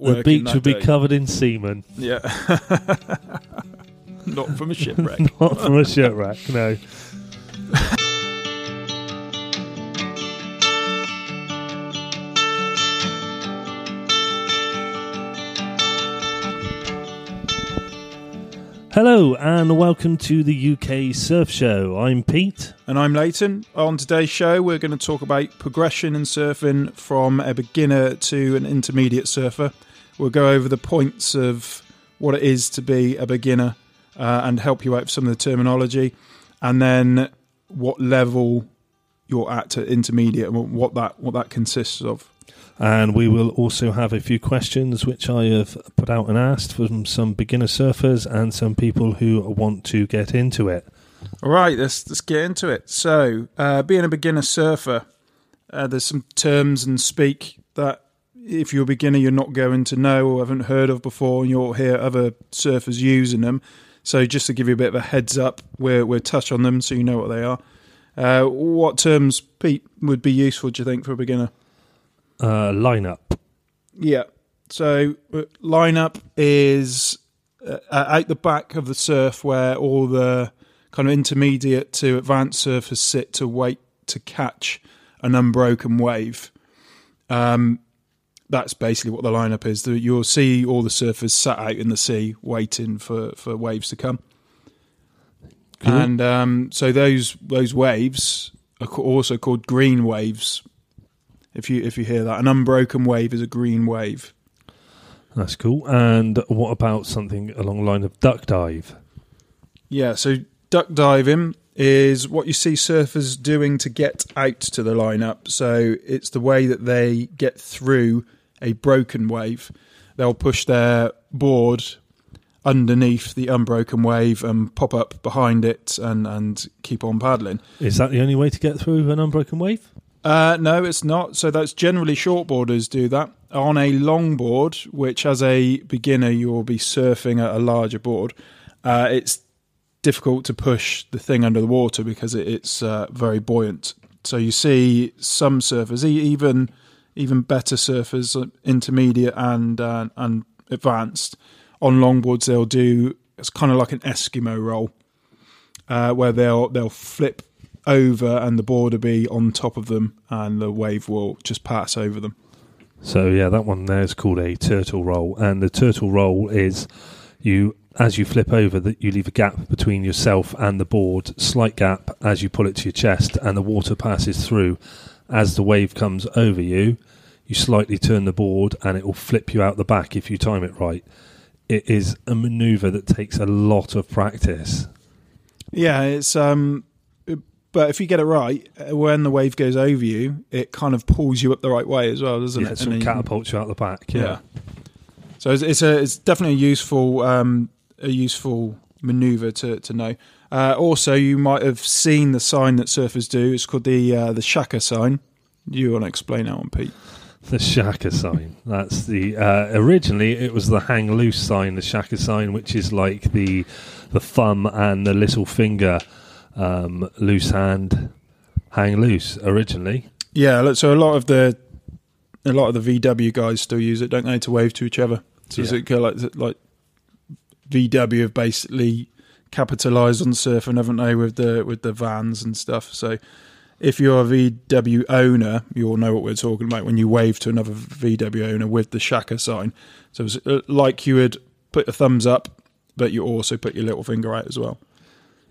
The beach would be day. covered in semen, Yeah. Not from a shipwreck. not from a shipwreck. No. Hello and welcome to the UK Surf Show. I'm Pete. and I'm Leighton. On today's show, we're going to talk about progression in surfing from a beginner to an intermediate surfer. We'll go over the points of what it is to be a beginner uh, and help you out with some of the terminology, and then what level you're at to intermediate and what that what that consists of. And we will also have a few questions which I have put out and asked from some beginner surfers and some people who want to get into it. All right, let's let's get into it. So, uh, being a beginner surfer, uh, there's some terms and speak that if you're a beginner, you're not going to know or haven't heard of before, and you'll hear other surfers using them. So, just to give you a bit of a heads up, we're we'll touch on them so you know what they are. Uh, what terms, Pete, would be useful? Do you think for a beginner? Uh, lineup. Yeah. So uh, lineup is uh, out the back of the surf where all the kind of intermediate to advanced surfers sit to wait to catch an unbroken wave. Um, that's basically what the lineup is. You'll see all the surfers sat out in the sea waiting for, for waves to come. Cool. And um, so those those waves are also called green waves. If you if you hear that, an unbroken wave is a green wave. That's cool. And what about something along the line of duck dive? Yeah, so duck diving is what you see surfers doing to get out to the lineup. So it's the way that they get through a broken wave. They'll push their board underneath the unbroken wave and pop up behind it and, and keep on paddling. Is that the only way to get through an unbroken wave? Uh, no, it's not. So that's generally shortboarders do that. On a longboard, which as a beginner you'll be surfing at a larger board, uh, it's difficult to push the thing under the water because it, it's uh, very buoyant. So you see some surfers, even even better surfers, uh, intermediate and uh, and advanced, on longboards they'll do it's kind of like an Eskimo roll, uh, where they'll they'll flip over and the board will be on top of them and the wave will just pass over them. So yeah, that one there is called a turtle roll, and the turtle roll is you as you flip over that you leave a gap between yourself and the board, slight gap as you pull it to your chest, and the water passes through. As the wave comes over you, you slightly turn the board, and it will flip you out the back if you time it right. It is a maneuver that takes a lot of practice. Yeah, it's um, but if you get it right, uh, when the wave goes over you, it kind of pulls you up the right way as well, doesn't Yeah, it? it sort of you- catapults you out the back. yeah. Yeah. So it's, it's a it's definitely a useful um a useful maneuver to to know. Uh, also, you might have seen the sign that surfers do. It's called the uh, the shaka sign. You want to explain that one, Pete? The Shaka sign. That's the uh, originally it was the hang loose sign, the Shaka sign, which is like the the thumb and the little finger, um, loose hand, hang loose. Originally, Yeah, so a lot of the a lot of the VW guys still use it, don't they, to wave to each other? So is Yeah. it like like VW have basically capitalised on surfing, haven't they, with the with the vans and stuff. So if you're a VW owner, you'll know what we're talking about when you wave to another VW owner with the Shaka sign. So it's uh, like you would put a thumbs up, but you also put your little finger out as well.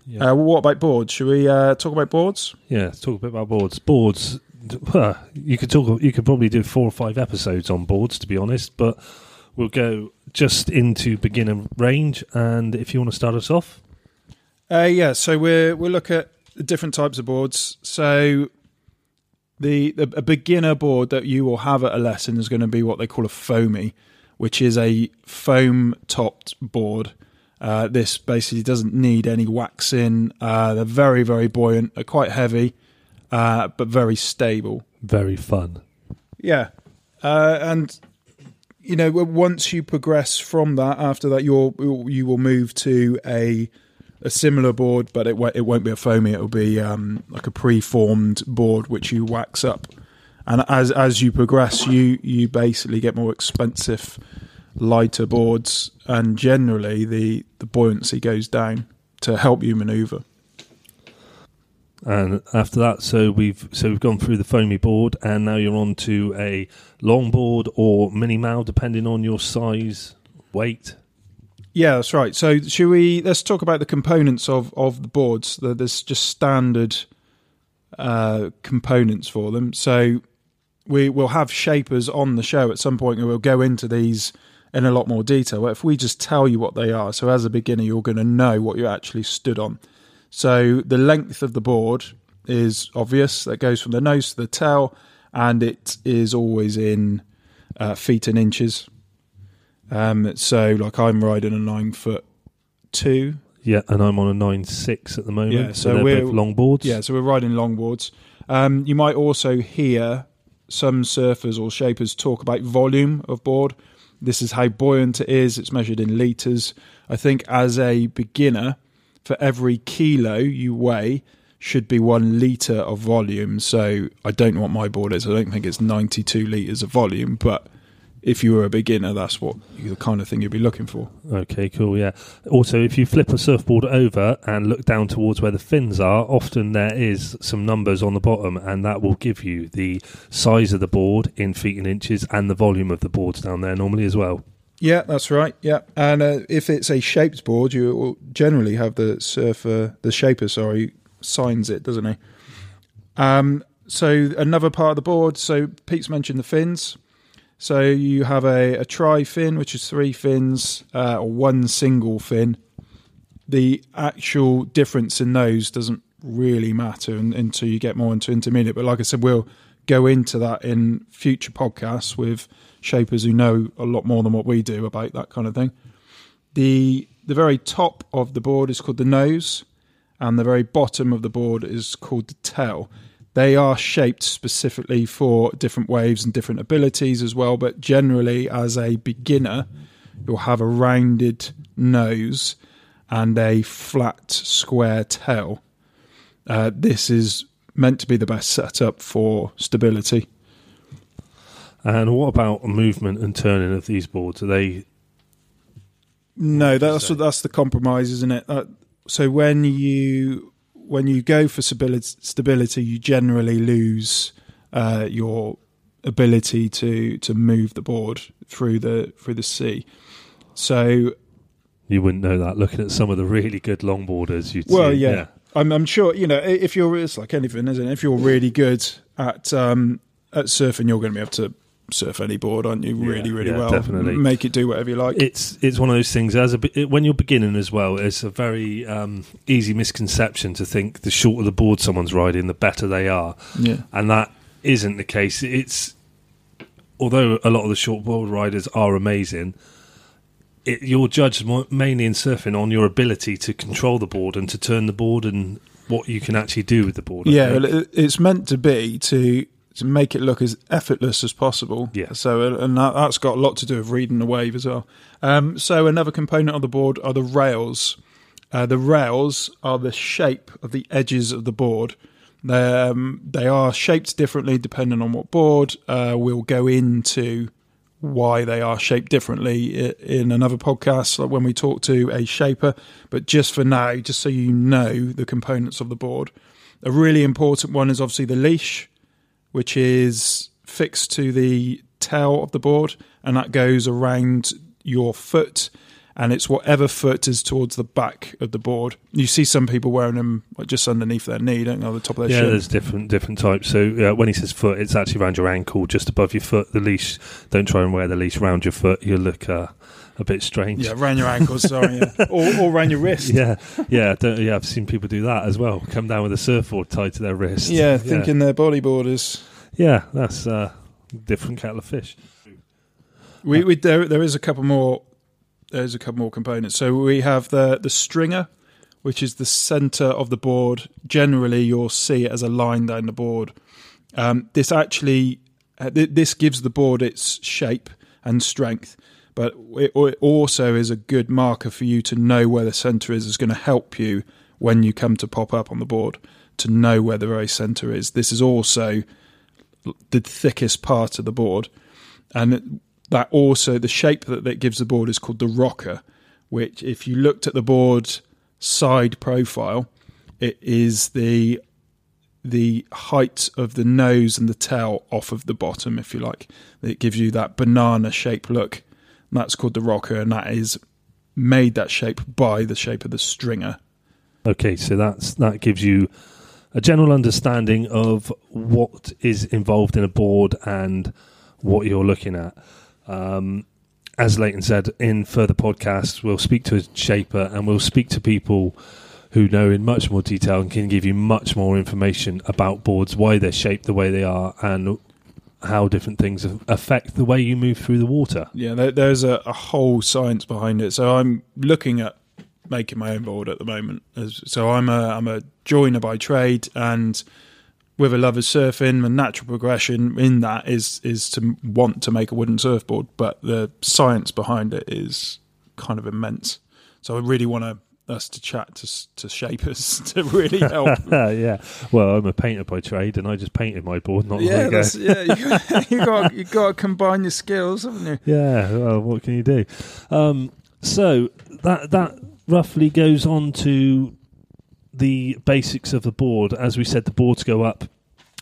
yeah, Uh, what about boards? Should we uh, talk about boards? yeah. Let's talk a bit about boards. Boards. uh, You could talk. You could probably do four or five episodes on boards, to be honest. But we'll go just into beginner range. And if you want to start us off, Uh, yeah, so we're we'll look at the different types of boards. So the, the a beginner board that you will have at a lesson is going to be what they call a foamy, which is a foam topped board. Uh, this basically doesn't need any waxing. Uh, they're very very buoyant. They're quite heavy, uh, but very stable. very fun. Yeah, uh, and you know once you progress from that, after that, you'll you will move to a a similar board, but it won't, it won't be a foamy. It will be um, like a pre-formed board which you wax up, And as as you progress, you you basically get more expensive, lighter boards, and generally the the buoyancy goes down to help you manoeuvre. And after that, so we've so we've gone through the foamy board, and now you're on to a long board or mini mal, depending on your size, weight. Yeah, that's right. So, should we let's talk about the components of of the boards? There's just standard uh, components for them. So, we will have shapers on the show at some point, and we'll go into these in a lot more detail. But if we just tell you what they are, so as a beginner, you're going to know what you actually stood on. So the length of the board is obvious. That goes from the nose to the tail, and it is always in uh, feet and inches. Um, so, like I'm riding a nine foot two. Yeah, and I'm on a nine six at the moment. Yeah, so, so we're- both long boards. Yeah, so we're riding longboards. Um, you might also hear some surfers or shapers talk about volume of board. This is how buoyant it is. It's measured in liters. I think as a beginner, for every kilo you weigh, should be one liter of volume. So I don't know what my board is. I don't think it's 92 liters of volume, but if you were a beginner, that's what the kind of thing you'd be looking for. Okay, cool. Yeah. Also, if you flip a surfboard over and look down towards where the fins are, often there is some numbers on the bottom, and that will give you the size of the board in feet and inches and the volume of the boards down there normally as well. Yeah, that's right. Yeah, and uh, if it's a shaped board, you will generally have the surfer, the shaper, sorry, signs it, doesn't he? Um, so another part of the board. So Pete's mentioned the fins. So you have a, a tri fin, which is three fins, uh, or one single fin. The actual difference in those doesn't really matter un- until you get more into intermediate. But like I said, we'll go into that in future podcasts with shapers who know a lot more than what we do about that kind of thing. The the very top of the board is called the nose, and the very bottom of the board is called the tail. They are shaped specifically for different waves and different abilities as well, but generally, as a beginner, you'll have a rounded nose and a flat square tail. Uh, this is meant to be the best setup for stability. And what about movement and turning of these boards? Are they No, that's that's the compromise, isn't it? Uh, so when you when you go for stability, stability you generally lose uh, your ability to to move the board through the through the sea. So you wouldn't know that looking at some of the really good longboarders? You'd Well, see, yeah. I'm, I'm sure you know if you're it's like anything, isn't it? If you're really good at um, at surfing, you're going to be able to surf any board, aren't you? Yeah, Really, really yeah, well. definitely. make it do whatever you like. It's it's one of those things as a when you're beginning as well. It's a very um, easy misconception to think the shorter the board someone's riding, the better they are, yeah, and that isn't the case. It's although a lot of the short board riders are amazing. It, you're judged mainly in surfing on your ability to control the board and to turn the board and what you can actually do with the board. I yeah. think. It's meant to be to to make it look as effortless as possible. Yeah. So uh, and that, that's got a lot to do with reading the wave as well. Um, so another component of the board are the rails. Uh, the rails are the shape of the edges of the board. Um, they are shaped differently depending on what board. Uh, we'll go into why they are shaped differently in another podcast, like when we talk to a shaper. But just for now, just so you know the components of the board, a really important one is obviously the leash, which is fixed to the tail of the board, and that goes around your foot. And it's whatever foot is towards the back of the board. You see some people wearing them just underneath their knee, don't you, the top of their Yeah, shin. there's different different types. So uh, when he says foot, it's actually around your ankle, just above your foot. The leash. Don't try and wear the leash around your foot. You'll look uh, a bit strange. Yeah, around your ankles, sorry, yeah. or, or around your wrist. yeah, yeah, don't, yeah. I've seen people do that as well. Come down with a surfboard tied to their wrist. Yeah, thinking they're bodyboarders. Yeah, that's uh, different kettle of fish. We, we there there is a couple more. There's a couple more components. So we have the the stringer, which is the center of the board. Generally, you'll see it as a line down the board. Um, this actually uh, th- this gives the board its shape and strength, but it, it also is a good marker for you to know where the center is. Is going to help you when you come to pop up on the board to know where the very center is. This is also the thickest part of the board, and that also the shape that it gives the board is called the rocker. Which, if you looked at the board side profile, it is the the height of the nose and the tail off of the bottom, if you like. It gives you that banana shape look. And that's called the rocker, and that is made that shape by the shape of the stringer. Okay, so that's that gives you a general understanding of what is involved in a board and what you're looking at. Um, as Leighton said, in further podcasts, we'll speak to a shaper and we'll speak to people who know in much more detail and can give you much more information about boards, why they're shaped the way they are, and how different things affect the way you move through the water. Yeah, there's a, a, whole science behind it. So I'm looking at making my own board at the moment. So I'm a I'm a joiner by trade, and with a love of surfing, my natural progression in that is is to want to make a wooden surfboard. But the science behind it is kind of immense. So I really want to us to chat to to shapers to really help. yeah, well, I'm a painter by trade, and I just painted my board not yeah, long ago. yeah, you got you got to combine your skills, haven't you? Yeah. Well, what can you do? Um, so that that roughly goes on to the basics of the board. As we said, the boards go up.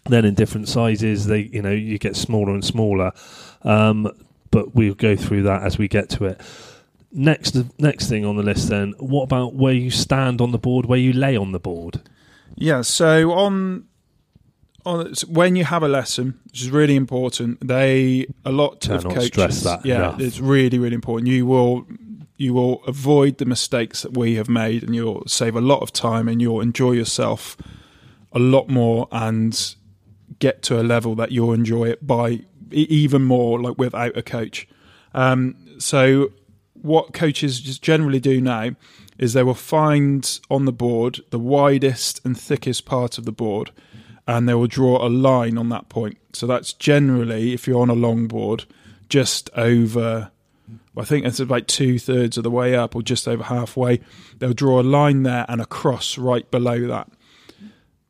Then in different sizes, they you know you get smaller and smaller. Um, but we'll go through that as we get to it next next thing on the list then what about where you stand on the board where you lay on the board yeah so on on when you have a lesson which is really important they a lot Cannot of coaches stress that yeah enough. it's really really important you will you will avoid the mistakes that we have made and you'll save a lot of time and you'll enjoy yourself a lot more and get to a level that you'll enjoy it by even more like without a coach um, so what coaches just generally do now is they will find on the board the widest and thickest part of the board and they will draw a line on that point. So that's generally, if you're on a long board, just over, I think it's about two thirds of the way up or just over halfway. They'll draw a line there and a cross right below that.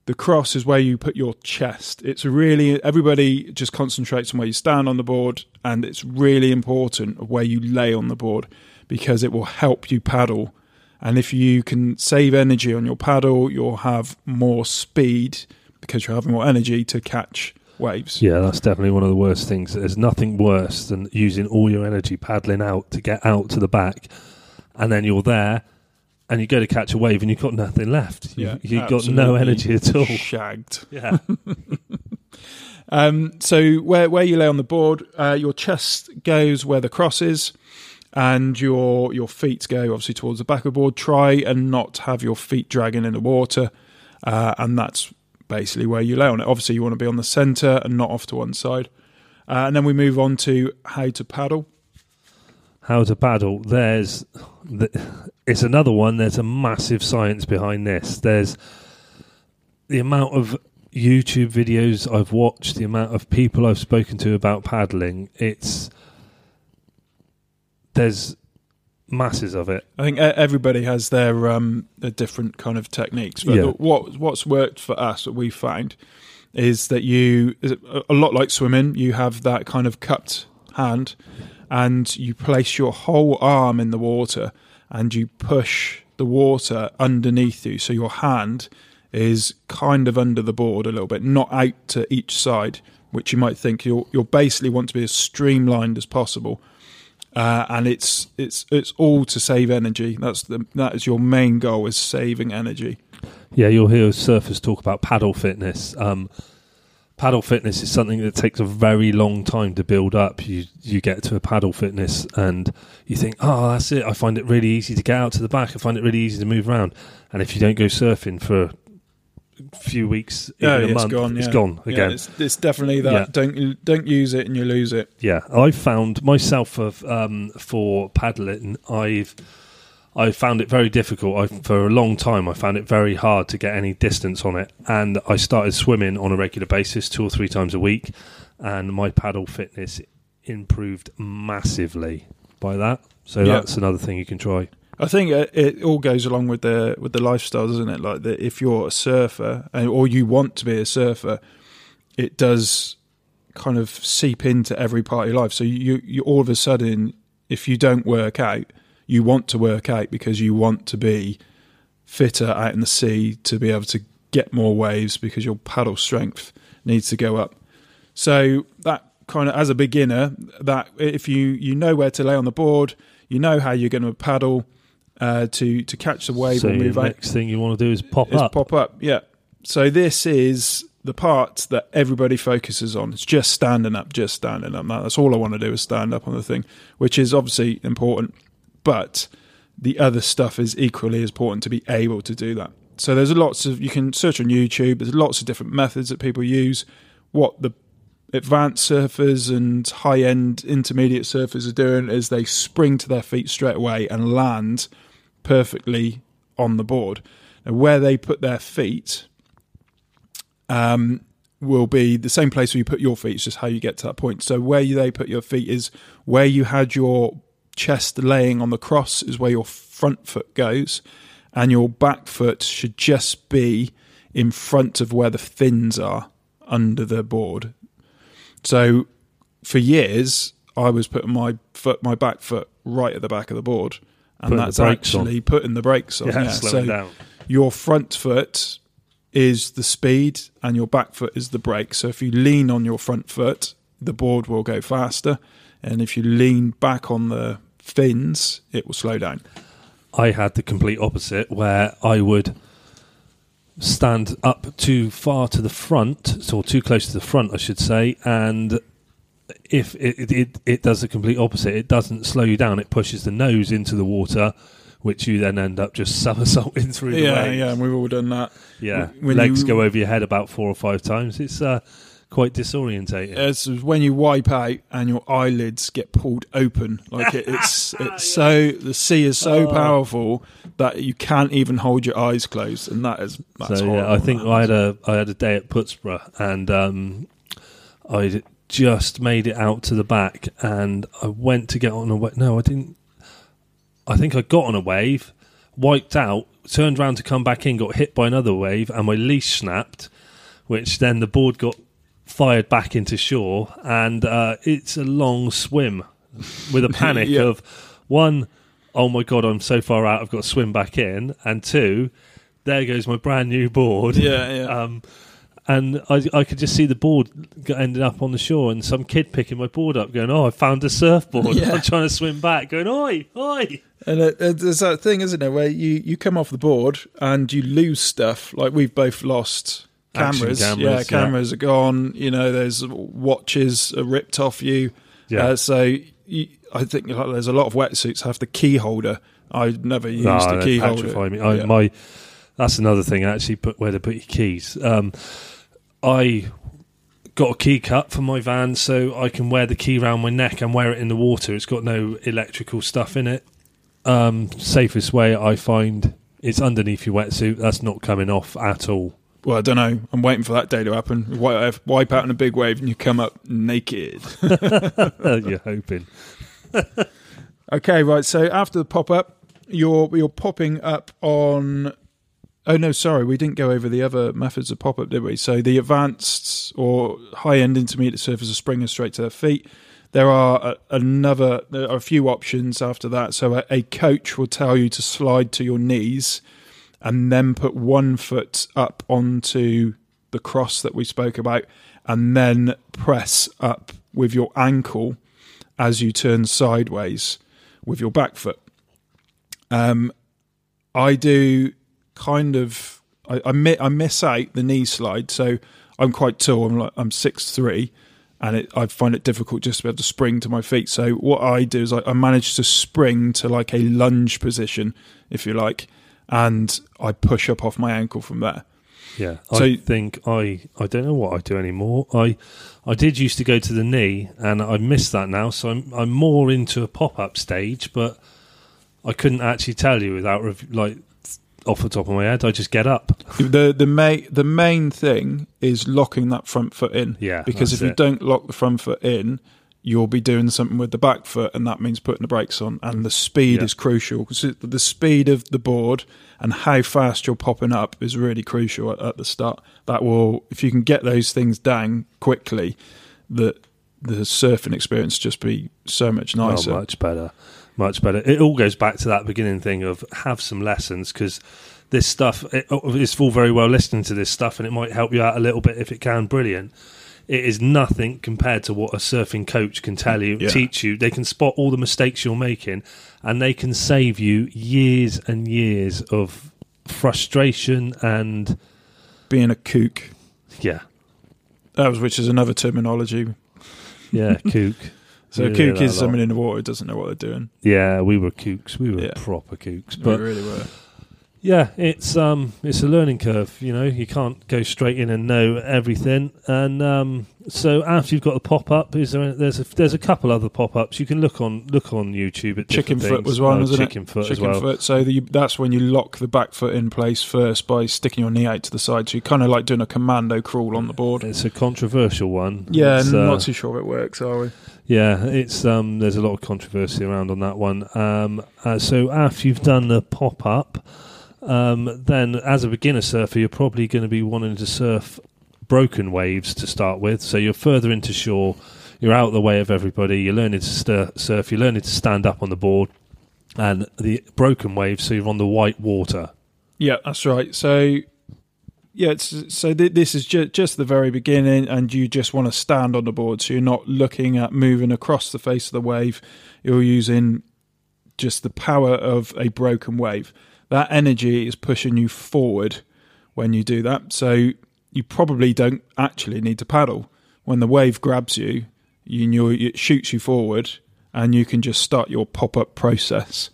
The cross is where you put your chest. It's really, everybody just concentrates on where you stand on the board, and it's really important where you lay on the board because it will help you paddle. And if you can save energy on your paddle, you'll have more speed because you're having more energy to catch waves. Yeah, that's definitely one of the worst things. There's nothing worse than using all your energy paddling out to get out to the back, and then you're there and you go to catch a wave and you've got nothing left. Yeah, you, have got no energy at all. Shagged. Yeah. um, so where where you lay on the board, uh, your chest goes where the cross is, and your your feet go obviously towards the back of the board. Try and not have your feet dragging in the water, uh, and that's basically where you lay on it. Obviously, you want to be on the centre and not off to one side. Uh, and then we move on to how to paddle how to paddle. There's, the, it's another one. There's a massive science behind this. There's the amount of YouTube videos I've watched, the amount of people I've spoken to about paddling. It's there's masses of it. I think everybody has their um, different kind of techniques. But Yeah. what what's worked for us, what we find, is that you a lot like swimming. You have that kind of cupped hand, and you place your whole arm in the water, and you push the water underneath you. So your hand is kind of under the board a little bit, not out to each side, which you might think you'll you'll basically want to be as streamlined as possible uh, and it's it's it's all to save energy. That's the that is your main goal is saving energy. Yeah, you'll hear surfers talk about paddle fitness. Um, paddle fitness is something that takes a very long time to build up. You you get to a paddle fitness and you think, oh, that's it. I find it really easy to get out to the back. I find it really easy to move around. And if you don't go surfing for few weeks, Yeah, even a it's month, gone. it's yeah. gone Yeah, again. it's, it's definitely that. Yeah. Don't don't use it and you lose it. Yeah, I've found myself of um, for paddling. I've I found it very difficult. I, for a long time, I found it very hard to get any distance on it, and I started swimming on a regular basis, two or three times a week, and my paddle fitness improved massively by that. So Yeah. that's another thing you can try. I think it, all goes along with the with the lifestyle, doesn't it? Like that, if you're a surfer or you want to be a surfer, it does kind of seep into every part of your life. So you, you all of a sudden, if you don't work out, you want to work out because you want to be fitter out in the sea to be able to get more waves because your paddle strength needs to go up. So that kind of as a beginner, that if you you know where to lay on the board, you know how you're going to paddle uh, to to catch the wave so or move the out. next thing you want to do is pop is up. pop up. Yeah. So this is the part that everybody focuses on. It's just standing up, just standing up. That's all I want to do is stand up on the thing, which is obviously important. But the other stuff is equally as important to be able to do that. So there's lots of you can search on YouTube. There's lots of different methods that people use. What the advanced surfers and high end intermediate surfers are doing is they spring to their feet straight away and land perfectly on the board. And where they put their feet um, will be the same place where you put your feet. It's just how you get to that point. So where they put your feet is where you had your chest laying on the cross is where your front foot goes, and your back foot should just be in front of where the fins are under the board. So for years, I was putting my foot, my back foot, right at the back of the board, and Putting that's brakes on. actually putting the brakes on. yeah, yeah. So down. your front foot is the speed and your back foot is the brake. So if you lean on your front foot, the board will go faster. And if you lean back on the fins, it will slow down. I had the complete opposite, where I would stand up too far to the front, or too close to the front, I should say, and if it, it, it, does the complete opposite, it doesn't slow you down. It pushes the nose into the water, which you then end up just somersaulting through the Yeah, waves. yeah, and we've all done that. Yeah, When legs you- go over your head about four or five times. It's uh, quite disorientating. It's when you wipe out and your eyelids get pulled open. Like it, it's it's so the sea is so Oh. powerful that you can't even hold your eyes closed, and that is that's so yeah. I think I had a I had a day at Putsborough and um, I just made it out to the back and I went to get on a wave. No, I didn't. I think I got on a wave, wiped out, turned around to come back in, got hit by another wave, and my leash snapped, which then the board got fired back into shore, and uh, it's a long swim with a panic Yeah. of one, oh my god, I'm so far out, I've got to swim back in, and two, there goes my brand new board. yeah, yeah. Um, and I, I could just see the board ending up on the shore, and some kid picking my board up, going, "Oh, I found a surfboard." Yeah. I'm trying to swim back, going, "Oi, oi!" And it, it, there's that thing, isn't there, where you, you come off the board and you lose stuff. Like we've both lost cameras. cameras, yeah, yeah. cameras are gone. You know, there's watches are ripped off you. Yeah. Uh, so you, I think there's a lot of wetsuits have the key holder. I never used No, a key holder. I, Yeah. My that's another thing. Actually, put where to put your keys. Um, I got a key cut for my van, so I can wear the key around my neck and wear it in the water. It's got no electrical stuff in it. Um, safest way I find it's underneath your wetsuit. That's not coming off at all. Well, I don't know. I'm waiting for that day to happen. Wipe, wipe out in a big wave and you come up naked. You're hoping. Okay, right. So after the pop up, you're you're popping up on. Oh no, sorry, we didn't go over the other methods of pop up, did we? So the advanced or high end intermediate surfers are springing straight to their feet. There are a, another, there are a few options after that. So a, a coach will tell you to slide to your knees, and then put one foot up onto the cross that we spoke about, and then press up with your ankle as you turn sideways with your back foot. Um, I do kind of I, I, mi- I miss out the knee slide, so I'm quite tall. I'm like I'm six three, and it, I find it difficult just to be able to spring to my feet. So what I do is I, I manage to spring to like a lunge position, if you like, and I push up off my ankle from there. Yeah, So- I think I I don't know what I do anymore. I I did used to go to the knee, and I miss that now. So I'm I'm more into a pop up stage, but I couldn't actually tell you without like off the top of my head. I just get up. the the main the main thing is locking that front foot in. Yeah, because if you don't lock the front foot in, you'll be doing something with the back foot, and that means putting the brakes on. And the speed Yeah. is crucial because the speed of the board and how fast you're popping up is really crucial at, at the start. That will, if you can get those things down quickly, the the surfing experience just be so much Oh, nicer. much better, much better. It all goes back to that beginning thing of have some lessons because this stuff it, oh, it's all very well listening to this stuff and it might help you out a little bit if it can. Brilliant. It is nothing compared to what a surfing coach can tell you, Yeah. teach you. They can spot all the mistakes you're making, and they can save you years and years of frustration and Being a kook, yeah, that was which is another terminology. yeah, kook. So a kook is someone in the water who doesn't know what they're doing. Yeah, we were kooks. We were Yeah. proper kooks, we really were. Yeah, it's um, it's a learning curve. You know, you can't go straight in and know everything. And um, so after you've got the pop up, is there? There's a there's a couple other pop ups. You can look on look on YouTube at Chicken foot things. was one, Oh, wasn't it? chicken foot Chicken as well. foot. So the, that's when you lock the back foot in place first by sticking your knee out to the side. So you're kind of like doing a commando crawl on the board. It's a controversial one. Yeah, It's, uh, not too sure if it works, are we? Yeah, it's um, there's a lot of controversy around on that one. Um, uh, so after you've done the pop up, um, then as a beginner surfer, you're probably going to be wanting to surf broken waves to start with. So you're further into shore, you're out of the way of everybody. You're learning to surf. You're learning to stand up on the board, and the broken waves. So you're on the white water. Yeah, that's right. So, yeah, so th- this is ju- just the very beginning, and you just want to stand on the board. So you're not looking at moving across the face of the wave. You're using just the power of a broken wave. That energy is pushing you forward when you do that. So you probably don't actually need to paddle. When the wave grabs you, you know, it shoots you forward, and you can just start your pop up process.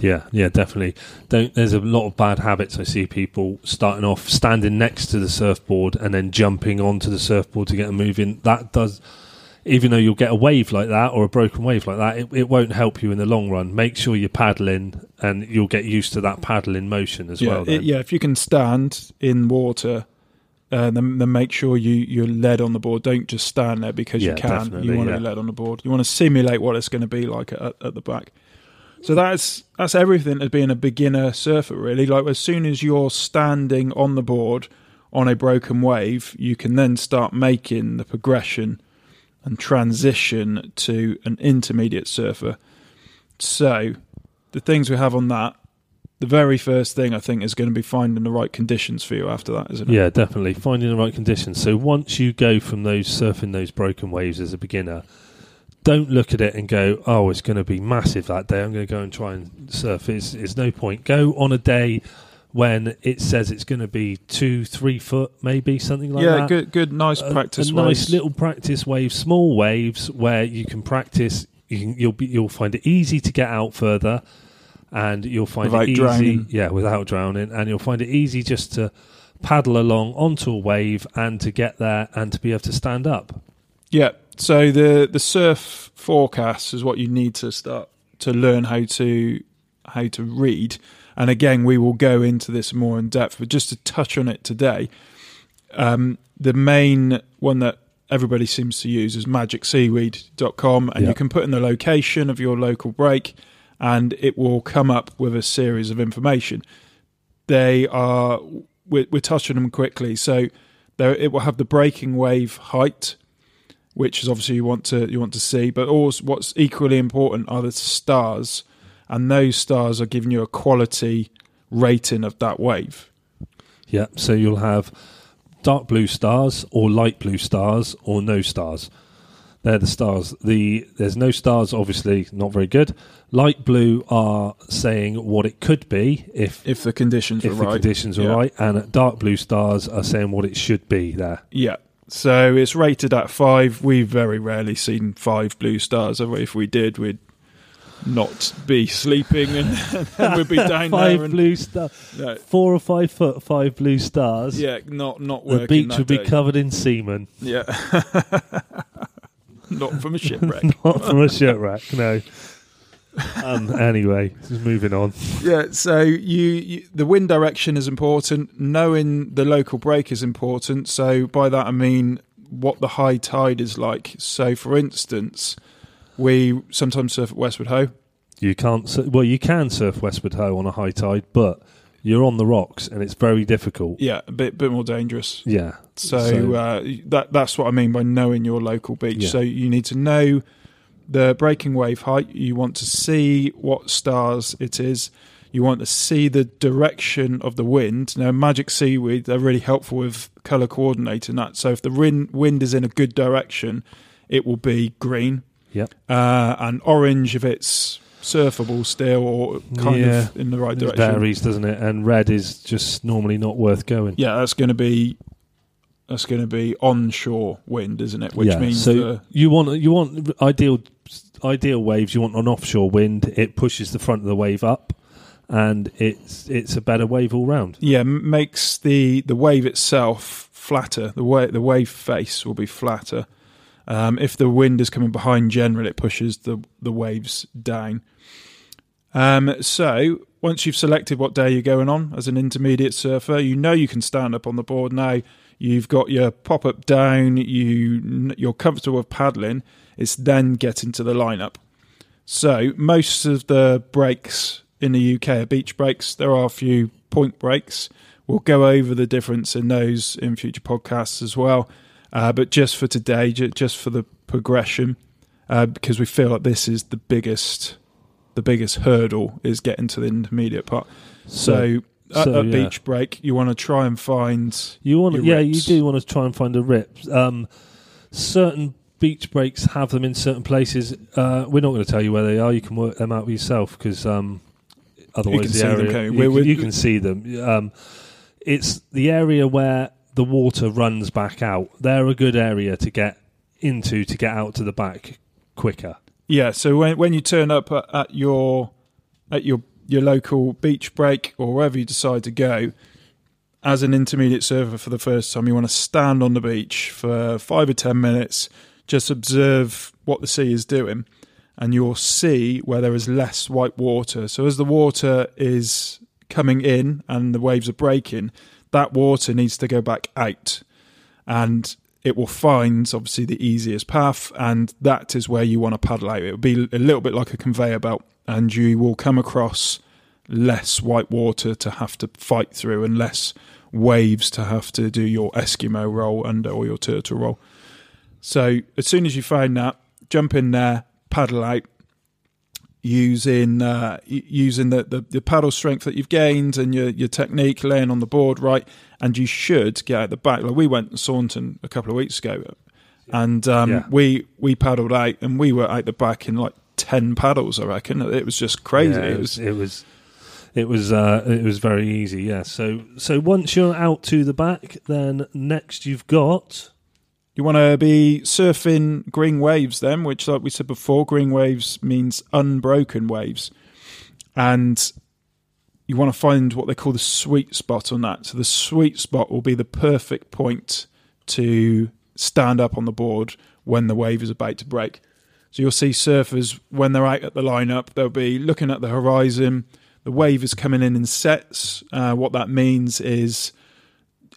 Yeah, yeah, definitely. Don't. There's a lot of bad habits I see people starting off standing next to the surfboard and then jumping onto the surfboard to get them moving. That does, even though you'll get a wave like that or a broken wave like that, it, it won't help you in the long run. Make sure you're paddling and you'll get used to that paddling motion as yeah, well. it- yeah. If you can stand in water, uh, then, then make sure you you're led on the board. Don't just stand there because Yeah, you can. You want to yeah. be led on the board. You want to simulate what it's going to be like at, at the back. So that's that's everything as being a beginner surfer. Really, like as soon as you're standing on the board on a broken wave, you can then start making the progression and transition to an intermediate surfer. So the things we have on that the very first thing I think is going to be finding the right conditions for you after that, isn't it? Yeah, definitely finding the right conditions. So once you go from those surfing those broken waves as a beginner, don't look at it and go, "Oh, it's going to be massive that day. I'm going to go and try and surf." It's, it's no point. Go on a day when it says it's going to be two, three foot, maybe something like yeah, that. Yeah, good, good, nice A- practice. A, nice little practice wave, small waves where you can practice. You can, you'll be, you'll find it easy to get out further, and you'll find Without it easy, drowning. yeah, without drowning, and you'll find it easy just to paddle along onto a wave and to get there and to be able to stand up. Yeah. So the the surf forecast is what you need to start to learn how to how to read. And again, we will go into this more in depth, but just to touch on it today, um, the main one that everybody seems to use is magicseaweed.com, and Yeah. you can put in the location of your local break, and it will come up with a series of information. They are we're, we're touching them quickly, so there it will have the breaking wave height, which is obviously you want to you want to see, but also what's equally important are the stars, and those stars are giving you a quality rating of that wave. Yeah, so you'll have dark blue stars or light blue stars or no stars. They're the stars. The there's no stars, obviously, not very good. Light blue are saying what it could be if If the conditions if are the right. conditions are Yeah. right, and dark blue stars are saying what it should be there. Yeah. So it's rated at five. We've very rarely seen five blue stars. If we did, we'd not be sleeping and, and we'd be down five there. And, blue stars, no, four or five foot, five blue stars. yeah, not not working. the beach would be covered in semen, Yeah. not from a shipwreck. not from a shipwreck. No. Um, anyway, just moving on. yeah. So you, you the wind direction is important. Knowing the local break is important. So by that I mean what the high tide is like. So for instance, we sometimes surf at Westward Ho. You can't. sur- Well, you can surf Westward Ho on a high tide, but you're on the rocks and it's very difficult. Yeah, a bit bit more dangerous. Yeah. So, So- uh, that that's what I mean by knowing your local beach. Yeah. So you need to know the breaking wave height. You want to see what stars it is. You want to see the direction of the wind. Now, Magic Seaweed they're really helpful with color coordinating that. So if the wind wind is in a good direction, it will be green, Yep. uh, and orange if it's surfable still or kind Yeah. of in the right It direction. varies, doesn't it? And red is just normally not worth going. Yeah, that's going to be that's going to be onshore wind, isn't it? Which yeah. means so you want you want ideal ideal waves. You want an offshore wind. It pushes the front of the wave up, and it's it's a better wave all round. yeah makes the the wave itself flatter. The way the wave face will be flatter. Um, if the wind is coming behind, generally it pushes the the waves down. Um, so once you've selected what day you're going on as an intermediate surfer, you know you can stand up on the board now. You've got your pop up down. You you're comfortable with paddling. It's then getting to the lineup. So most of the breaks in the UK are beach breaks. There are a few point breaks. We'll go over the difference in those in future podcasts as well. Uh, but just for today, ju- just for the progression, uh, because we feel like this is the biggest, the biggest hurdle is getting to the intermediate part. So, at so, a yeah. beach break, you want to try and find You want, yeah, you do want to try and find a rip. Um, certain beach breaks have them in certain places. Uh, we're not going to tell you where they are. You can work them out yourself because um, otherwise can the them, area can't you? you, We're- can- we're- you can see them. Um, it's the area where the water runs back out. They're a good area to get into to get out to the back quicker. Yeah, so when when you turn up at, your at your your local beach break or wherever you decide to go, as an intermediate surfer for the first time, you want to stand on the beach for five or ten minutes, just observe what the sea is doing, and you'll see where there is less white water. So as the water is coming in and the waves are breaking, that water needs to go back out and it will find obviously the easiest path and that is where you want to paddle out. It will be a little bit like a conveyor belt and you will come across less white water to have to fight through and less waves to have to do your eskimo roll under or your turtle roll. So as soon as you find that jump in there paddle out using uh, using the, the, the paddle strength that you've gained and your, your technique laying on the board right and you should get out the back like we went to Saunton a couple of weeks ago and um, Yeah. we we paddled out and we were out the back in like 10 paddles I reckon it was just crazy Yeah, it was it was it was uh, it was very easy. Yeah. So so once you're out to the back, then next you've got You want to be surfing green waves then, which, like we said before, green waves means unbroken waves. And you want to find what they call the sweet spot on that. So the sweet spot will be the perfect point to stand up on the board when the wave is about to break. So you'll see surfers when they're out at the lineup, they'll be looking at the horizon. The wave is coming in in sets. Uh, what that means is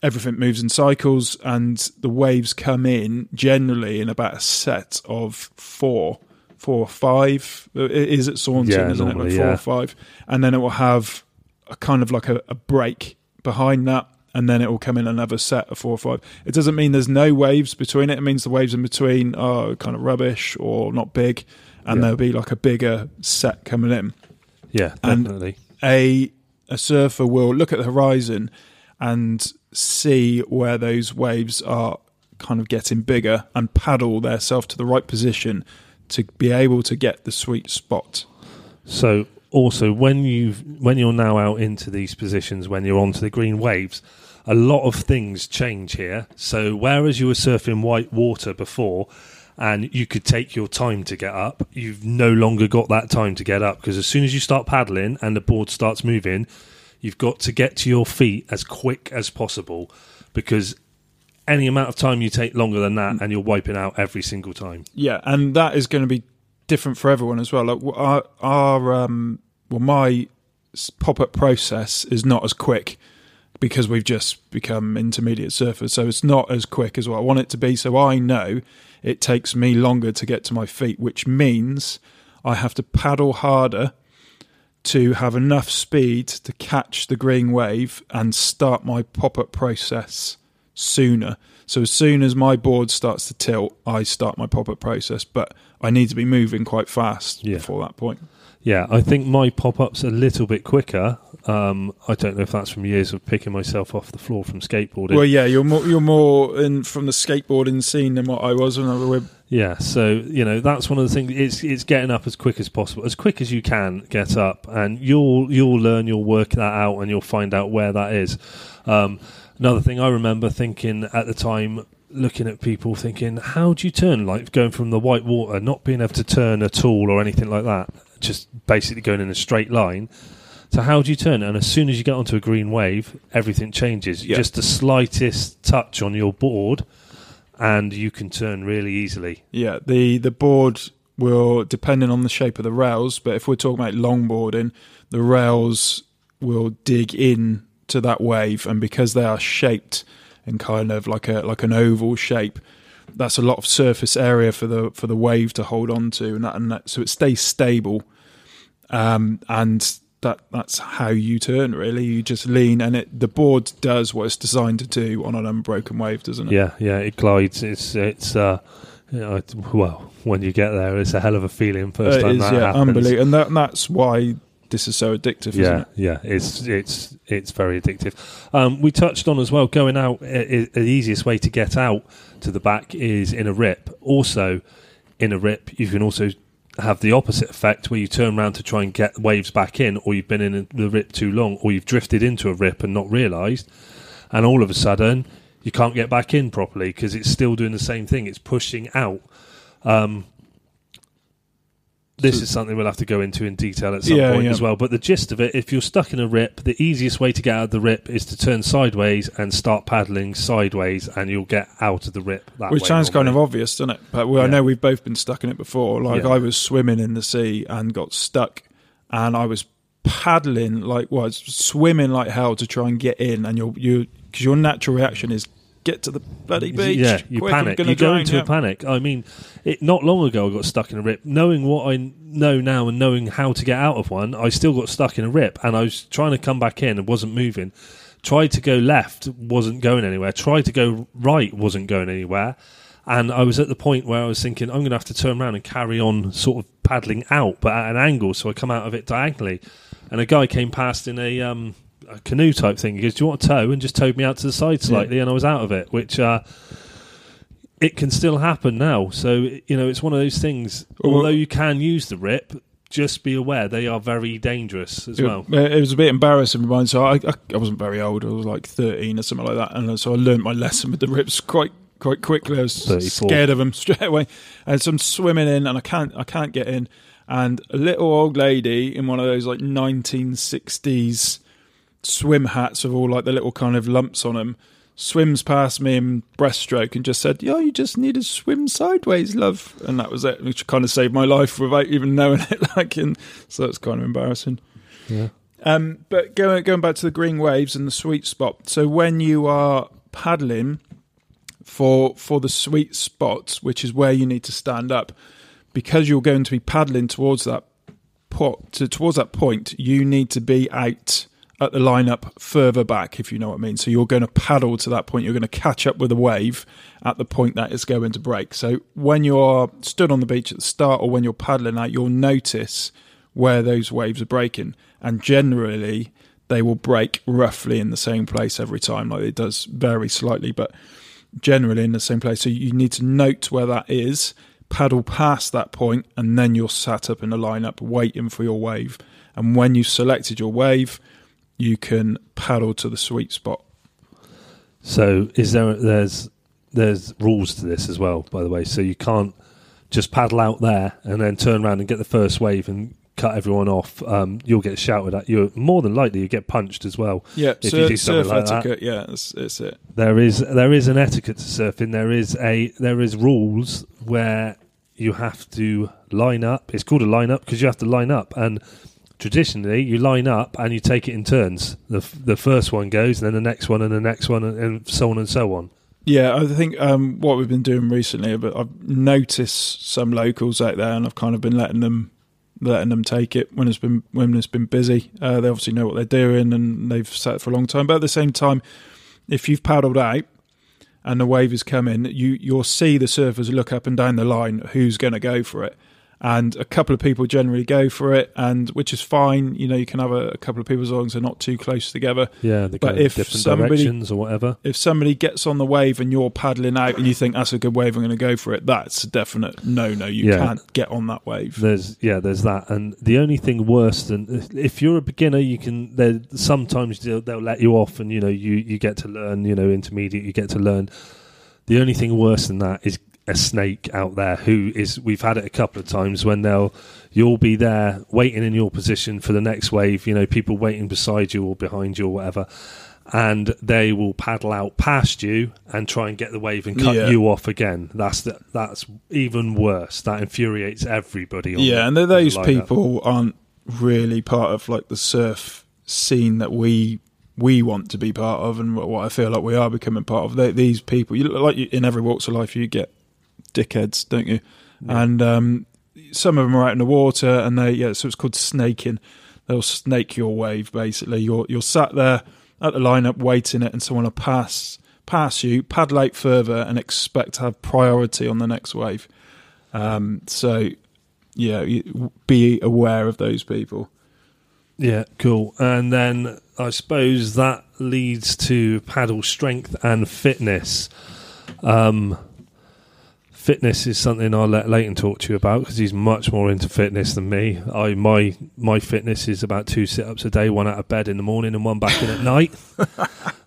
everything moves in cycles and the waves come in generally in about a set of four four or five. It is at Saunton Yeah, isn't it? Like four yeah. or five. And then it will have a kind of like a, a break behind that and then it will come in another set of four or five. It doesn't mean there's no waves between it. It means the waves in between are kind of rubbish or not big and Yeah. there'll be like a bigger set coming in. Yeah And- definitely. a a surfer will look at the horizon and see where those waves are kind of getting bigger and paddle themselves to the right position to be able to get the sweet spot. So also when you when you're now out into these positions when you're onto the green waves, a lot of things change here. So whereas you were surfing white water before and you could take your time to get up, you've no longer got that time to get up because as soon as you start paddling and the board starts moving, you've got to get to your feet as quick as possible because any amount of time you take longer than that and you're wiping out every single time. Yeah, and that is going to be different for everyone as well. Like our, our um, well, my pop up process is not as quick because we've just become intermediate surfers, so it's not as quick as what I want it to be. So I know it takes me longer to get to my feet, which means I have to paddle harder to have enough speed to catch the green wave and start my pop up process sooner. So as soon as my board starts to tilt, I start my pop up process, but I need to be moving quite fast Yeah. before that point. Yeah, I think my pop up's a little bit quicker. Um, I don't know if that's from years of picking myself off the floor from skateboarding. Well, yeah, you're more you're more in from the skateboarding scene than what I was when I was. Yeah, so you know that's one of the things. It's it's getting up as quick as possible, as quick as you can get up, and you'll you'll learn, you'll work that out, and you'll find out where that is. Um, another thing I remember thinking at the time, looking at people, thinking, how do you turn? Like going from the white water, not being able to turn at all or anything like that, just basically going in a straight line. So how do you turn? And as soon as you get onto a green wave, everything changes. Yeah. Just the slightest touch on your board, and you can turn really easily. Yeah, the the board will depending on the shape of the rails, but if we're talking about longboarding, the rails will dig in to that wave, and because they are shaped in kind of like a like an oval shape, that's a lot of surface area for the for the wave to hold on to, and that, and that so it stays stable. Um, and that that's how you turn really. You just lean, and it the board does what it's designed to do on an unbroken wave, doesn't it? Yeah, yeah, it glides. It's it's uh, you know, it- well, when you get there, it's a hell of a feeling. First It time is, that yeah, happens. unbelievable, and that, and that's why this is so addictive. Isn't Yeah, it? yeah, it's it's it's very addictive. Um, we touched on as well going out. i i the easiest way to get out to the back is in a rip. Also, in a rip, you can also have the opposite effect where you turn around to try and get waves back in, or you've been in the rip too long, or you've drifted into a rip and not realised, and all of a sudden you can't get back in properly because it's still doing the same thing. It's pushing out. Um, this So- is something we'll have to go into in detail at some Yeah, point yeah. as well. But the gist of it, if you're stuck in a rip, the easiest way to get out of the rip is to turn sideways and start paddling sideways, and you'll get out of the rip. That Which way sounds kind of obvious, doesn't it? But we, I know we've both been stuck in it before. Like Yeah. I was swimming in the sea and got stuck, and I was paddling like well, swimming like hell to try and get in, and your you because your natural reaction is get to the bloody beach. Yeah, you quick, panic. You go into yeah. a panic. I mean, it, not long ago, I got stuck in a rip. Knowing what I know now and knowing how to get out of one, I still got stuck in a rip, and I was trying to come back in and wasn't moving. Tried to go left, wasn't going anywhere. Tried to go right, wasn't going anywhere. And I was at the point where I was thinking, I'm going to have to turn around and carry on sort of paddling out, but at an angle, so I come out of it diagonally. And a guy came past in a, um, a canoe type thing. He goes, "Do you want a tow?" And just towed me out to the side slightly, and I was out of it. Which uh, it can still happen now. So you know, it's one of those things. Well- although you can use the rip, just be aware they are very dangerous as It- well. It was a bit embarrassing for mine. So I, I, I wasn't very old. I was like thirteen or something like that, and so I learned my lesson with the rips quite quite quickly. I was 34. scared of them straight away, and so I'm swimming in, and I can't I can't get in, and a little old lady in one of those like 1960s swim hats with all like the little kind of lumps on them. Swims past me in breaststroke and just said, "Yeah, you just need to swim sideways, love," and that was it. Which kind of saved my life without even knowing it. Like, and so it's kind of embarrassing. Yeah. Um, but going going back to the green waves and the sweet spot. So when you are paddling for for the sweet spot, which is where you need to stand up, because you're going to be paddling towards that pot to, towards that point, you need to be out at the lineup further back, if you know what I mean. So you're going to paddle to that point. You're going to catch up with a wave at the point that it's going to break. So when you're stood on the beach at the start, or when you're paddling out, you'll notice where those waves are breaking, and generally they will break roughly in the same place every time. Like it does vary slightly, but generally in the same place. So you need to note where that is, paddle past that point, and then you're sat up in a lineup waiting for your wave. And when you've selected your wave, you can paddle to the sweet spot. So is there there's there's rules to this as well, by the way. So you can't just paddle out there and then turn around and get the first wave and cut everyone off. Um, you'll get shouted at. You're more than likely you get punched as well. Yeah, If you do something surf like that. etiquette. Yeah, it's, it's it. There is there is an etiquette to surfing. There is a there is rules where you have to line up. It's called a line up because you have to line up and. Traditionally, you line up and you take it in turns. The f- the first one goes, and then the next one, and the next one, and, and so on and so on. Yeah, I think um, what we've been doing recently, but I've noticed some locals out there, and I've kind of been letting them letting them take it when it's been when it's been busy. Uh, they obviously know what they're doing and they've sat for a long time. But at the same time, if you've paddled out and the wave is coming, you you'll see the surfers look up and down the line who's going to go for it and a couple of people generally go for it, and which is fine. You know, you can have a, a couple of people as long as they're not too close together. Yeah, they but if different somebody- directions or whatever. If somebody gets on the wave and you're paddling out and you think that's a good wave, I'm going to go for it. That's a definite no, no. You Yeah. can't get on that wave. There's yeah, there's that, and the only thing worse than if you're a beginner, you can. There sometimes they'll, they'll let you off, and you know you you get to learn. You know, intermediate, you get to learn. The only thing worse than that is a snake out there who is. We've had it a couple of times when they'll you'll be there waiting in your position for the next wave. You know, people waiting beside you or behind you or whatever. And they will paddle out past you and try and get the wave and cut Yeah. you off again. That's the, that's even worse. That infuriates everybody. On Yeah, the- and th- on the those people aren't really part of like the surf scene that we we want to be part of, and what what I feel like we are becoming part of. They, these people, you like you, in every walks of life, you get dickheads, don't you? Yeah. And um, some of them are out in the water, and they yeah, so it's called snaking. They'll snake your wave basically. You're you're sat there at the lineup waiting it, and someone will pass pass you, paddle out further, and expect to have priority on the next wave. Um, so yeah, be aware of those people. Yeah, cool. And then I suppose that leads to paddle strength and fitness. Um, fitness is something I'll let Leighton talk to you about because he's much more into fitness than me. I my my fitness is about two sit ups a day, one out of bed in the morning and one back in at night.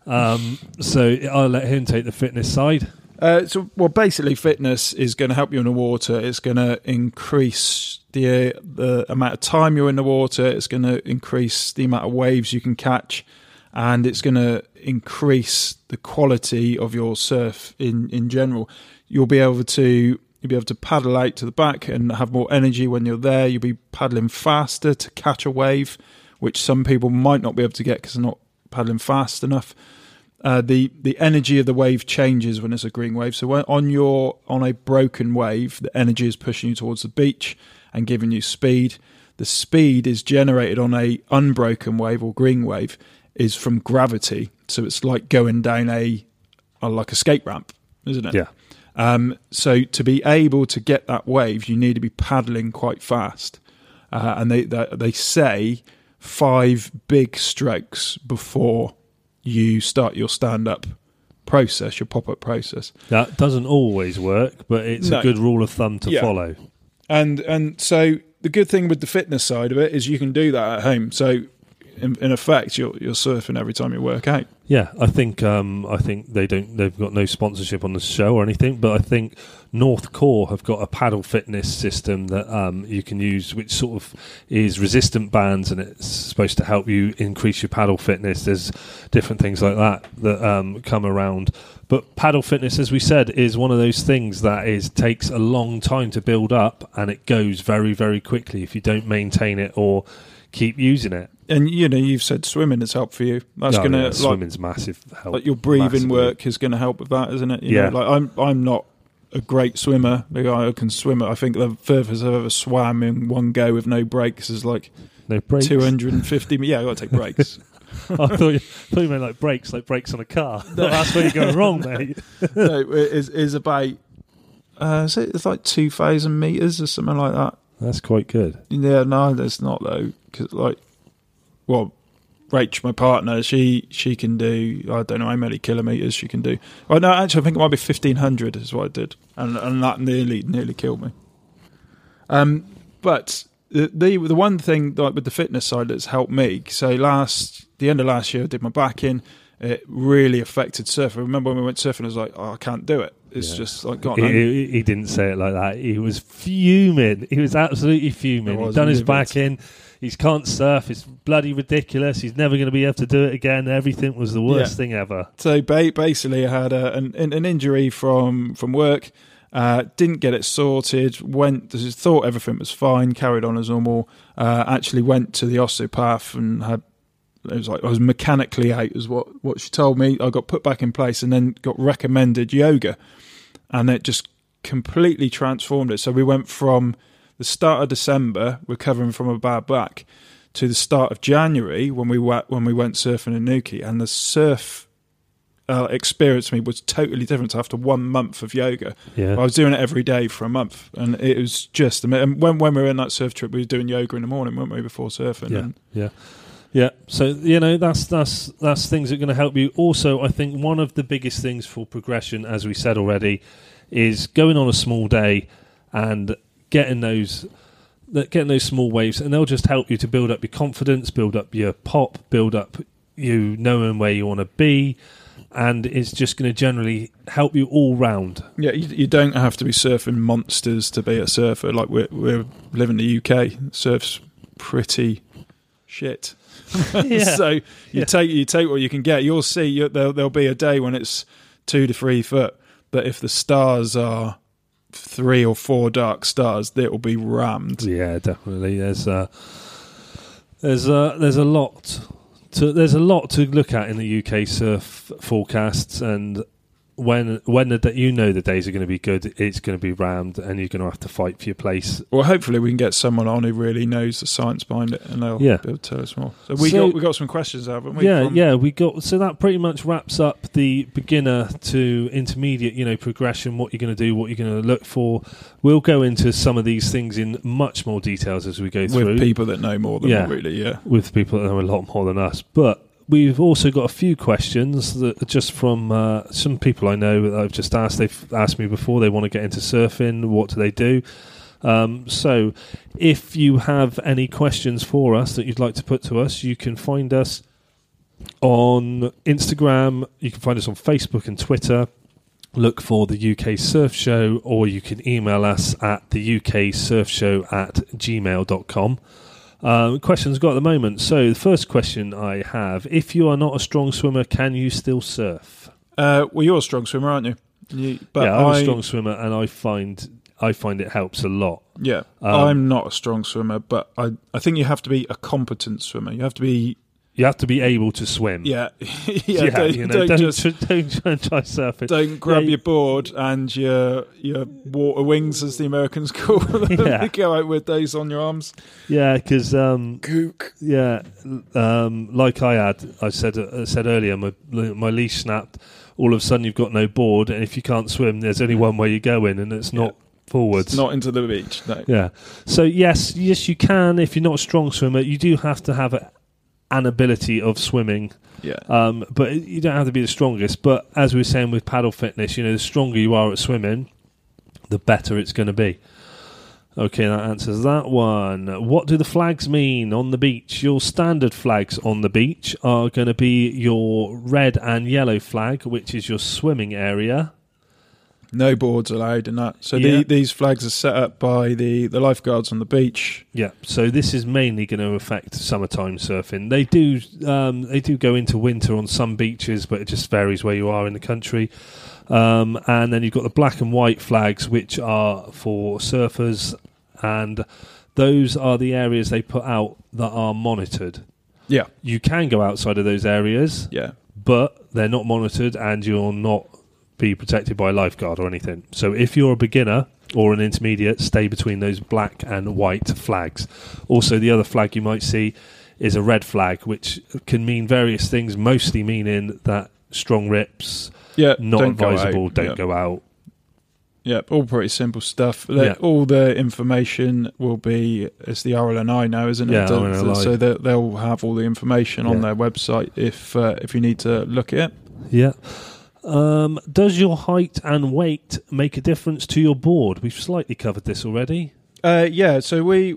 Um, so I'll let him take the fitness side. Uh, so, well, basically, fitness is going to help you in the water. It's going to increase the uh, the amount of time you're in the water. It's going to increase the amount of waves you can catch, and it's going to increase the quality of your surf in in general. You'll be able to you'll be able to paddle out to the back and have more energy when you're there. You'll be paddling faster to catch a wave, which some people might not be able to get because they're not paddling fast enough uh, the the energy of the wave changes when it's a green wave. So when on your on a broken wave, the energy is pushing you towards the beach and giving you speed. The speed is generated on a unbroken wave or green wave is from gravity. So it's like going down a, a like a skate ramp, isn't it? Yeah. Um, so to be able to get that wave, you need to be paddling quite fast. Uh, and they, they they say five big strokes before you start your stand up process, your pop up process. That doesn't always work, but it's No. a good rule of thumb to Yeah. follow. And and so the good thing with the fitness side of it is you can do that at home. So in, in effect, you're you're surfing every time you work out. Yeah, I think um, I think they don't. They've got no sponsorship on the show or anything, but I think Northcore have got a paddle fitness system that um, you can use, which sort of is resistant bands, and it's supposed to help you increase your paddle fitness. There's different things like that that um, come around, but paddle fitness, as we said, is one of those things that is takes a long time to build up, and it goes very very quickly if you don't maintain it or keep using it. And you know, you've said swimming has helped for you. That's Oh, gonna yeah, like, swimming's massive help. like your breathing massively. work is going to help with that, isn't it? You Yeah. know, like I'm I'm not a great swimmer. Like I can swim. I think the furthest I've ever swam in one go with no breaks is like No breaks. 250. Yeah, I got to take breaks. I thought you, thought you meant like brakes, like brakes on a car. That's where you're going wrong, mate. no, it is is about uh, is it, it's like two thousand meters or something like that. That's quite good. Yeah, no, that's not though. Because like, well, Rach, my partner, she she can do. I don't know how many kilometers she can do. Oh no, actually, I think it might be fifteen hundred is what I did, and and that nearly nearly killed me. Um, but the the, the one thing like with the fitness side that's helped me. So last the end of last year, I did my back in. It really affected surfing. I remember when we went surfing, I was like, oh, I can't do it. It's Yeah. just like God. He, he, didn't say it like that. He was fuming. He was absolutely fuming. He He'd was done his back in. He can't surf. It's bloody ridiculous. He's never going to be able to do it again. Everything was the worst Yeah. thing ever. So ba- basically, I had a, an, an injury from from work. Uh, didn't get it sorted. Went thought everything was fine. Carried on as normal. Uh, actually went to the osteopath and had. It was like I was mechanically out, is what what she told me. I got put back in place and then got recommended yoga, and it just completely transformed it. So we went from the start of December, recovering from a bad back, to the start of January when we went when we went surfing in Newquay, and the surf uh, experience for me was totally different after one month of yoga. Yeah. I was doing it every day for a month, and it was just. And when when we were in that surf trip, we were doing yoga in the morning, weren't we, before surfing? Yeah, And yeah, yeah. So you know that's that's that's things that are going to help you. Also, I think one of the biggest things for progression, as we said already, is going on a small day and getting those getting those small waves, and they'll just help you to build up your confidence, build up your pop, build up you knowing where you want to be. And it's just going to generally help you all round. Yeah, you, you don't have to be surfing monsters to be a surfer. Like we're we live in the UK, surf's pretty shit. Yeah. so you Yeah. take you take what you can get. You'll see you, there'll there'll be a day when it's two to three foot, but if the stars are three or four dark stars, that will be rammed. Yeah, definitely. There's uh, there's uh, there's a lot to there's a lot to look at in the UK surf forecasts, and when when the you know the days are going to be good, it's going to be rammed, and you're going to have to fight for your place. Well, hopefully we can get someone on who really knows the science behind it, and they'll Yeah. to tell us more. So we So- got we got some questions, haven't we? yeah, from- yeah, we got so that pretty much wraps up the beginner to intermediate, you know, progression. What you're going to do, what you're going to look for. We'll go into some of these things in much more details as we go through. with people that know more than Yeah. really. Yeah. with people that know a lot more than us. But we've also got a few questions that are just from uh, some people I know that I've just asked. They've asked me before they want to get into surfing. What do they do? Um, so, if you have any questions for us that you'd like to put to us, you can find us on Instagram. You can find us on Facebook and Twitter. Look for the UK Surf Show, or you can email us at the UK Surf Show at gmail.com. Um, questions got at the moment. So the first question I have: If you are not a strong swimmer, can you still surf? Uh, well, you're a strong swimmer, aren't you? you but yeah, I'm I, a strong swimmer, and I find I find it helps a lot. Yeah, Um, I'm not a strong swimmer, but I I think you have to be a competent swimmer. You have to be You have to be able to swim. yeah yeah. don't, you know, don't don't, just don't try surfing. don't grab Yeah, your board and your your water wings, as the Americans call them. Yeah. Go out with those on your arms. Yeah, because um, Kook. yeah, um, like I had, I said I said earlier, my my leash snapped. All of a sudden, you've got no board, and if you can't swim, there's only one way you go in, and it's not forwards. It's not into the beach. No. Yeah. So yes, yes, you can. If you're not a strong swimmer, you do have to have a, an ability of swimming. Yeah. Um, but you don't have to be the strongest. But as we were saying with paddle fitness, you know, the stronger you are at swimming, the better it's going to be. Okay, that answers that one. What do the flags mean on the beach? Your standard flags on the beach are going to be your red and yellow flag, which is your swimming area. No boards allowed in that. So Yeah. the, these flags are set up by the, the lifeguards on the beach. Yeah, so this is mainly going to affect summertime surfing. They do um, they do go into winter on some beaches, but it just varies where you are in the country. Um, and then you've got the black and white flags, which are for surfers, and those are the areas they put out that are monitored. Yeah. You can go outside of those areas, Yeah. but they're not monitored, and you're not be protected by a lifeguard or anything. So if you're a beginner or an intermediate, stay between those black and white flags. Also, the other flag you might see is a red flag, which can mean various things, mostly meaning that strong rips, Yeah. not don't advisable, out. don't go out. Yeah, all pretty simple stuff. All the information will be it's the RLNI now, isn't it? Yeah, So- RLNI. So they- they'll have all the information on Yeah. their website if uh, if you need to look at it. Yeah. Um, does your height and weight make a difference to your board? We've slightly covered this already. Uh, yeah, so we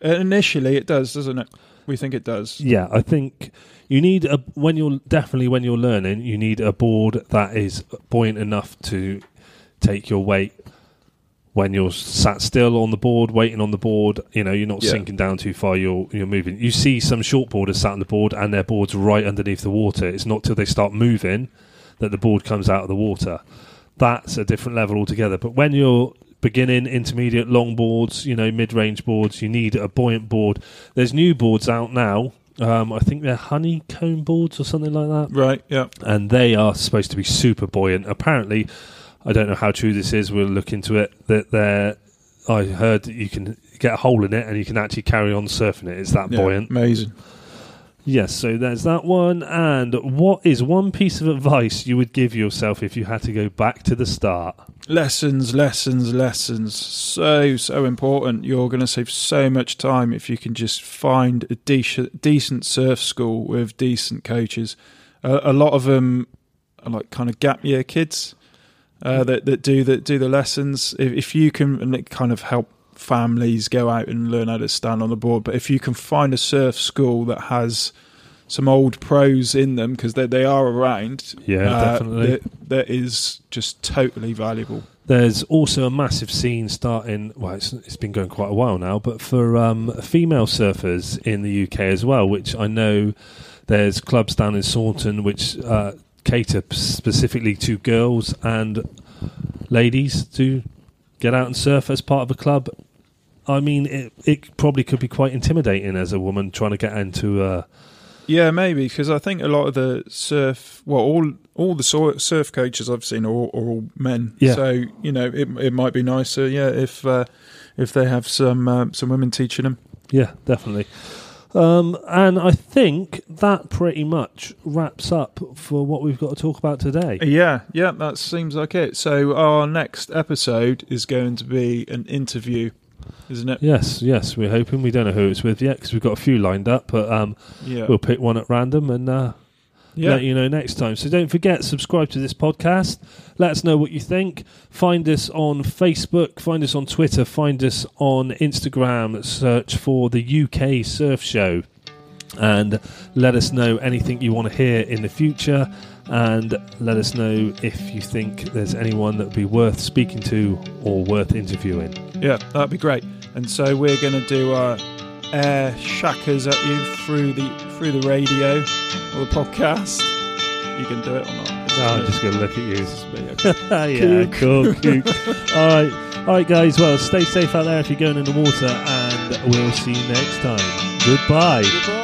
initially it does, doesn't it? We think it does. Yeah, I think you need a when you're definitely when you're learning, you need a board that is buoyant enough to take your weight when you're sat still on the board, waiting on the board. You know, you're not Yeah. sinking down too far. You're you're moving. You see some shortboarders sat on the board and their board's right underneath the water. It's not till they start moving that the board comes out of the water. That's a different level altogether. But when you're beginning, intermediate, long boards, you know, mid-range boards, you need a buoyant board. There's new boards out now. Um, I think they're honeycomb boards or something like that Right. Yeah. and they are supposed to be super buoyant. Apparently, I don't know how true this is. We'll look into it. That they're I heard that you can get a hole in it and you can actually carry on surfing it. It's that Yeah, buoyant. amazing. Yes, so there's that one. And what is one piece of advice you would give yourself if you had to go back to the start? Lessons, lessons, lessons. So, so important. You're going to save so much time if you can just find a decent, decent surf school with decent coaches. Uh, a lot of them are like kind of gap year kids uh, that that do that do the lessons. If, if you can, and it kind of help families go out and learn how to stand on the board. But if you can find a surf school that has some old pros in them because they they are around, Yeah, uh, definitely. that, that is just totally valuable. There's also a massive scene starting. Well, it's, it's been going quite a while now, but for um, female surfers in the UK as well, which I know there's clubs down in Saunton which uh, cater specifically to girls and ladies to get out and surf as part of a club. I mean, it, it probably could be quite intimidating as a woman trying to get into. Uh, Yeah, maybe because I think a lot of the surf, well, all all the surf coaches I've seen are all, are all men. Yeah. So you know, it it might be nicer, yeah, if uh, if they have some uh, some women teaching them. Yeah, definitely. Um, and I think that pretty much wraps up for what we've got to talk about today. Yeah, yeah, that seems like it. So our next episode is going to be an interview, isn't it? Yes, yes, we're hoping. We don't know who it's with yet because we've got a few lined up, but um, Yeah, we'll pick one at random and uh, yeah, let you know next time. So don't forget, subscribe to this podcast. Let us know what you think. Find us on Facebook, find us on Twitter, find us on Instagram. Search for the UK Surf Show and let us know anything you want to hear in the future. And let us know if you think there's anyone that would be worth speaking to or worth interviewing. yeah, that'd be great. And so we're going to do our air shakas at you through the through the radio or the podcast. You can do it or not. No, I'm just going to look at you. Yeah, cool, cool. all right, all right, guys. Well, stay safe out there if you're going in the water, and we'll see you next time. Goodbye. Goodbye.